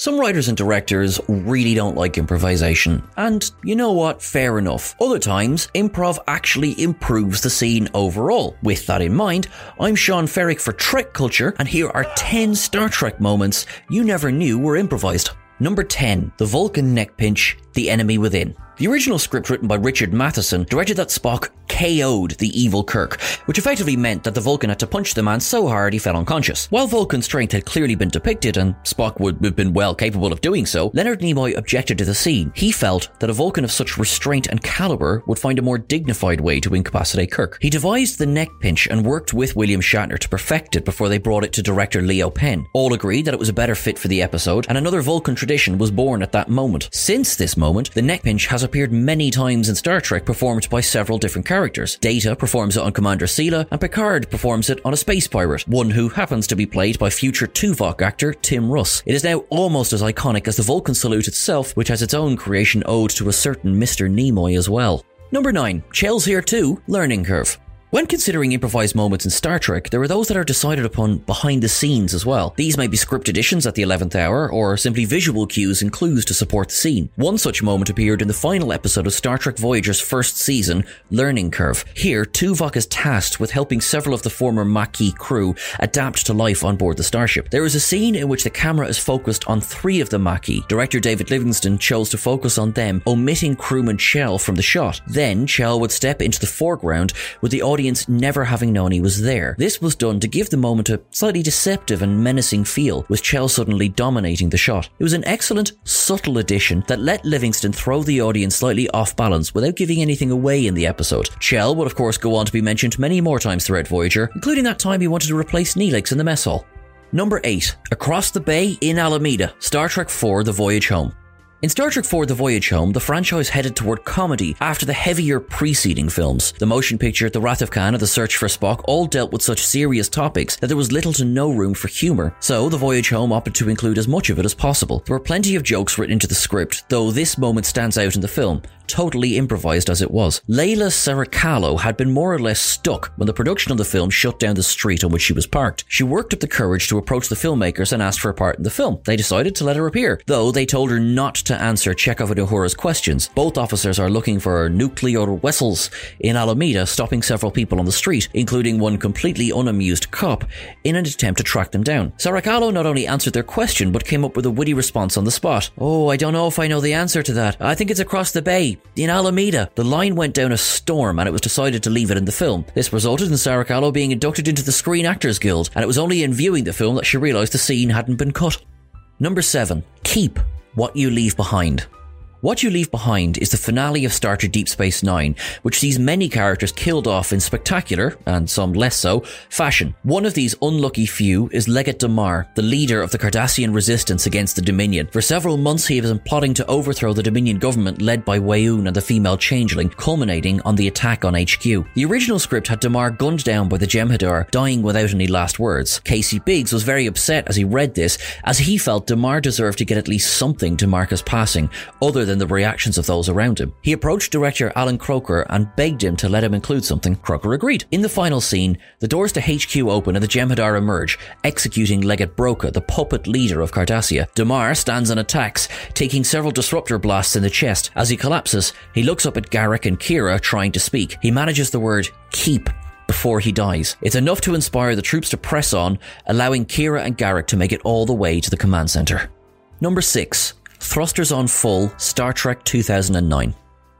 Some writers and directors really don't like improvisation, and you know what? Fair enough. Other times, improv actually improves the scene overall. With that in mind, I'm Sean Ferrick for Trek Culture, and here are 10 Star Trek moments you never knew were improvised. Number 10, the Vulcan neck pinch, the enemy within. The original script written by Richard Matheson directed that Spock KO'd the evil Kirk, which effectively meant that the Vulcan had to punch the man so hard he fell unconscious. While Vulcan's strength had clearly been depicted, and Spock would have been well capable of doing so, Leonard Nimoy objected to the scene. He felt that a Vulcan of such restraint and caliber would find a more dignified way to incapacitate Kirk. He devised the neck pinch and worked with William Shatner to perfect it before they brought it to director Leo Penn. All agreed that it was a better fit for the episode, and another Vulcan tradition was born at that moment. Since this moment, the neck pinch has appeared many times in Star Trek, performed by several different characters. Data performs it on Commander Sela, and Picard performs it on a space pirate, one who happens to be played by future Tuvok actor Tim Russ. It is now almost as iconic as the Vulcan salute itself, which has its own creation ode to a certain Mr. Nimoy as well. Number 9. Chell's here too, Learning Curve. When considering improvised moments in Star Trek, there are those that are decided upon behind the scenes as well. These may be script additions at the 11th hour, or simply visual cues and clues to support the scene. One such moment appeared in the final episode of Star Trek Voyager's first season, Learning Curve. Here, Tuvok is tasked with helping several of the former Maquis crew adapt to life on board the starship. There is a scene in which the camera is focused on three of the Maquis. Director David Livingston chose to focus on them, omitting crewman Chell from the shot. Then, Chell would step into the foreground with the audience never having known he was there. This was done to give the moment a slightly deceptive and menacing feel, with Chell suddenly dominating the shot. It was an excellent, subtle addition that let Livingston throw the audience slightly off balance without giving anything away in the episode. Chell would of course go on to be mentioned many more times throughout Voyager, including that time he wanted to replace Neelix in the mess hall. Number 8. Across the Bay in Alameda, Star Trek IV The Voyage Home. In Star Trek IV The Voyage Home, the franchise headed toward comedy after the heavier preceding films. The motion picture The Wrath of Khan and The Search for Spock all dealt with such serious topics that there was little to no room for humour, so The Voyage Home opted to include as much of it as possible. There were plenty of jokes written into the script, though this moment stands out in the film, totally improvised as it was. Layla Sarakalo had been more or less stuck when the production of the film shut down the street on which she was parked. She worked up the courage to approach the filmmakers and ask for a part in the film. They decided to let her appear, though they told her not to answer Chekhov and Uhura's questions. Both officers are looking for nuclear vessels in Alameda, stopping several people on the street, including one completely unamused cop, in an attempt to track them down. Sarakalo not only answered their question, but came up with a witty response on the spot. Oh, I don't know if I know the answer to that. I think it's across the bay, in Alameda. The line went down a storm and it was decided to leave it in the film. This resulted in Sarakalo being inducted into the Screen Actors Guild, and it was only in viewing the film that she realised the scene hadn't been cut. Number 7. Keep what you leave behind. What You Leave Behind is the finale of Star Trek Deep Space Nine, which sees many characters killed off in spectacular, and some less so, fashion. One of these unlucky few is Legate Damar, the leader of the Cardassian resistance against the Dominion. For several months he has been plotting to overthrow the Dominion government led by Weyoun and the female changeling, culminating on the attack on HQ. The original script had Damar gunned down by the Jem'Hadar, dying without any last words. Casey Biggs was very upset as he read this, as he felt Damar deserved to get at least something to mark his passing, other than the reactions of those around him. He approached director Allan Kroeker and begged him to let him include something. Croker agreed. In the final scene, the doors to HQ open and the Jem'Hadar emerge, executing Legate Broca, the puppet leader of Cardassia. Damar stands and attacks, taking several disruptor blasts in the chest. As he collapses, he looks up at Garak and Kira trying to speak. He manages the word keep before he dies. It's enough to inspire the troops to press on, allowing Kira and Garak to make it all the way to the command center. Number 6. Thrusters on Full, Star Trek 2009.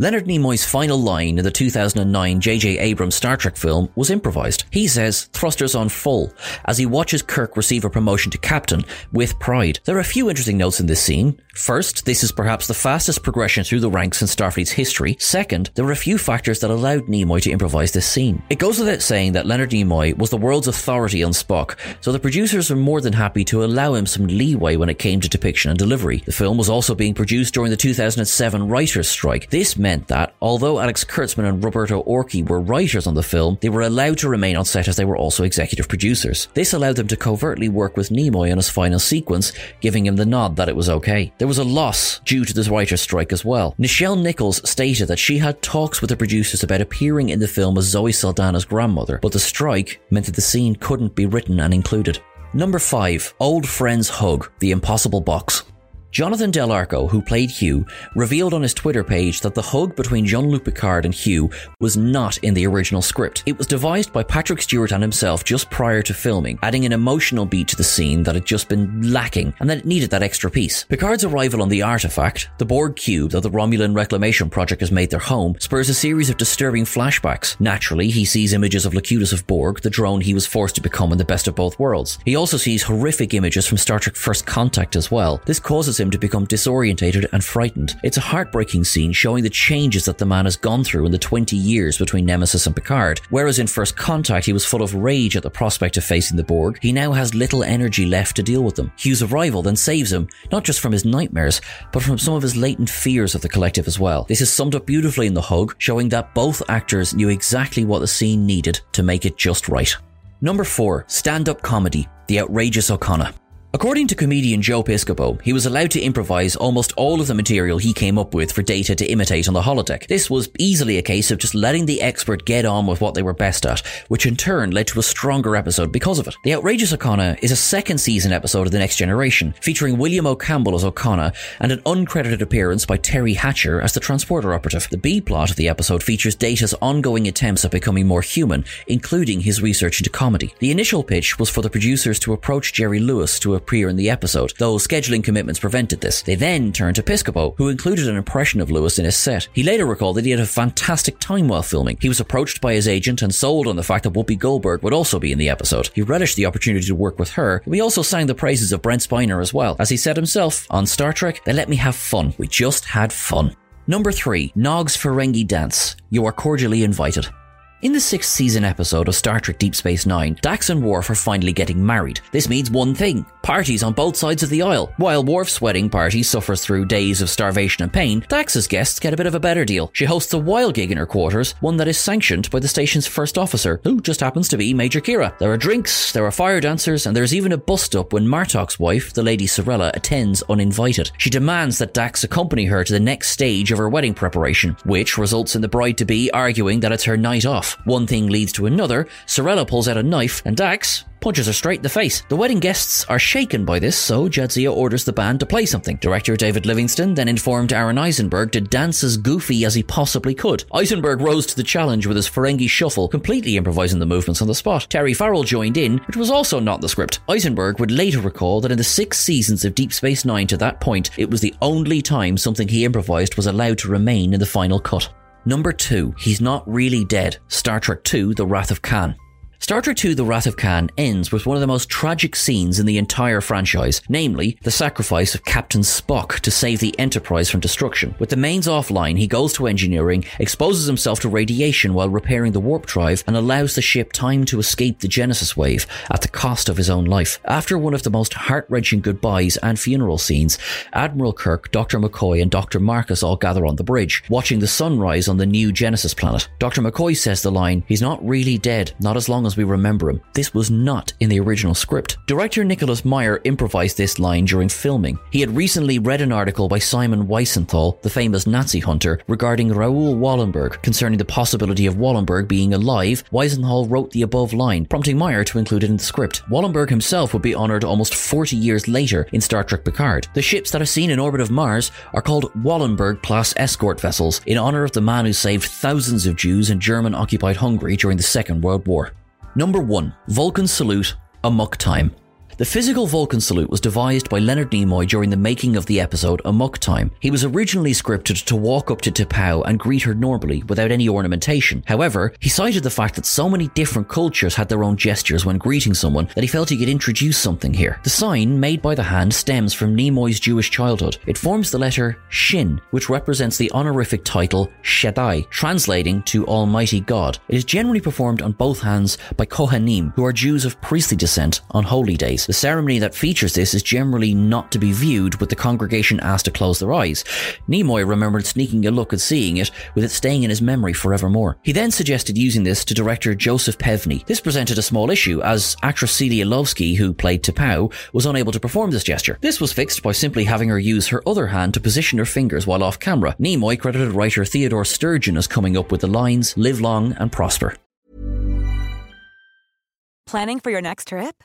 Leonard Nimoy's final line in the 2009 J.J. Abrams Star Trek film was improvised. He says, thrusters on full, as he watches Kirk receive a promotion to captain with pride. There are a few interesting notes in this scene. First, this is perhaps the fastest progression through the ranks in Starfleet's history. Second, there were a few factors that allowed Nimoy to improvise this scene. It goes without saying that Leonard Nimoy was the world's authority on Spock, so the producers were more than happy to allow him some leeway when it came to depiction and delivery. The film was also being produced during the 2007 writers' strike. This meant meant that, although Alex Kurtzman and Roberto Orci were writers on the film, they were allowed to remain on set as they were also executive producers. This allowed them to covertly work with Nimoy on his final sequence, giving him the nod that it was okay. There was a loss due to this writer's strike as well. Nichelle Nichols stated that she had talks with the producers about appearing in the film as Zoe Saldana's grandmother, but the strike meant that the scene couldn't be written and included. Number 5. Old Friends Hug, The Impossible Box. Jonathan Del Arco, who played Hugh, revealed on his Twitter page that the hug between Jean-Luc Picard and Hugh was not in the original script. It was devised by Patrick Stewart and himself just prior to filming, adding an emotional beat to the scene that had just been lacking and that it needed that extra piece. Picard's arrival on the artifact, the Borg cube that the Romulan Reclamation Project has made their home, spurs a series of disturbing flashbacks. Naturally, he sees images of Locutus of Borg, the drone he was forced to become in the best of both worlds. He also sees horrific images from Star Trek First Contact as well. This causes him to become disorientated and frightened. It's a heartbreaking scene showing the changes that the man has gone through in the 20 years between Nemesis and Picard. Whereas in First Contact he was full of rage at the prospect of facing the Borg, he now has little energy left to deal with them. Hugh's arrival then saves him, not just from his nightmares, but from some of his latent fears of the collective as well. This is summed up beautifully in The Hug, showing that both actors knew exactly what the scene needed to make it just right. Number 4. Stand-up comedy. The Outrageous Okona. According to comedian Joe Piscopo, he was allowed to improvise almost all of the material he came up with for Data to imitate on the holodeck. This was easily a case of just letting the expert get on with what they were best at, which in turn led to a stronger episode because of it. The Outrageous Okona is a second season episode of The Next Generation, featuring William O. Campbell as Okona and an uncredited appearance by Teri Hatcher as the transporter operative. The B plot of the episode features Data's ongoing attempts at becoming more human, including his research into comedy. The initial pitch was for the producers to approach Jerry Lewis to appear in the episode, though scheduling commitments prevented this. They then turned to Piscopo, who included an impression of Lewis in his set. He later recalled that he had a fantastic time while filming. He was approached by his agent and sold on the fact that Whoopi Goldberg would also be in the episode. He relished the opportunity to work with her. We also sang the praises of Brent Spiner as well. As he said himself, on Star Trek, they let me have fun. We just had fun. Number 3. Nog's Ferengi Dance. You are cordially invited. In the sixth season episode of Star Trek Deep Space Nine, Dax and Worf are finally getting married. This means one thing parties on both sides of the aisle. While Worf's wedding party suffers through days of starvation and pain, Dax's guests get a bit of a better deal. She hosts a wild gig in her quarters, one that is sanctioned by the station's first officer, who just happens to be Major Kira. There are drinks, there are fire dancers, and there's even a bust up when Martok's wife, the Lady Sirella, attends uninvited. She demands that Dax accompany her to the next stage of her wedding preparation, which results in the bride to be arguing that it's her night off. One thing leads to another, Sirella pulls out a knife, and Dax, punches her straight in the face. The wedding guests are shaken by this, so Jadzia orders the band to play something. Director David Livingston then informed Aron Eisenberg to dance as goofy as he possibly could. Eisenberg rose to the challenge with his Ferengi shuffle, completely improvising the movements on the spot. Terry Farrell joined in, which was also not in the script. Eisenberg would later recall that in the six seasons of Deep Space Nine to that point, it was the only time something he improvised was allowed to remain in the final cut. Number 2. He's Not Really Dead. Star Trek II The Wrath of Khan. Star Trek II The Wrath of Khan ends with one of the most tragic scenes in the entire franchise, namely the sacrifice of Captain Spock to save the Enterprise from destruction. With the mains offline, he goes to engineering, exposes himself to radiation while repairing the warp drive, and allows the ship time to escape the Genesis wave at the cost of his own life. After one of the most heart-wrenching goodbyes and funeral scenes, Admiral Kirk, Dr. McCoy, and Dr. Marcus all gather on the bridge, watching the sunrise on the new Genesis planet. Dr. McCoy says the line, He's not really dead, not as long as as we remember him. This was not in the original script. Director Nicholas Meyer improvised this line during filming. He had recently read an article by Simon Wiesenthal, the famous Nazi hunter, regarding Raoul Wallenberg concerning the possibility of Wallenberg being alive. Wiesenthal wrote the above line, prompting Meyer to include it in the script. Wallenberg himself would be honoured almost 40 years later in Star Trek Picard. The ships that are seen in orbit of Mars are called Wallenberg class escort vessels in honour of the man who saved thousands of Jews in German occupied Hungary during the Second World War. Number 1. Vulcan Salute Amok Time. The physical Vulcan salute was devised by Leonard Nimoy during the making of the episode Amok Time. He was originally scripted to walk up to T'Pau and greet her normally without any ornamentation. However, he cited the fact that so many different cultures had their own gestures when greeting someone that he felt he could introduce something here. The sign, made by the hand, stems from Nimoy's Jewish childhood. It forms the letter Shin, which represents the honorific title Shaddai, translating to Almighty God. It is generally performed on both hands by Kohanim, who are Jews of priestly descent, on holy days. The ceremony that features this is generally not to be viewed with the congregation asked to close their eyes. Nimoy remembered sneaking a look and seeing it, with it staying in his memory forevermore. He then suggested using this to director Joseph Pevney. This presented a small issue, as actress Celia Lovsky, who played T'Pau, was unable to perform this gesture. This was fixed by simply having her use her other hand to position her fingers while off camera. Nimoy credited writer Theodore Sturgeon as coming up with the lines "Live long and prosper." Planning for your next trip?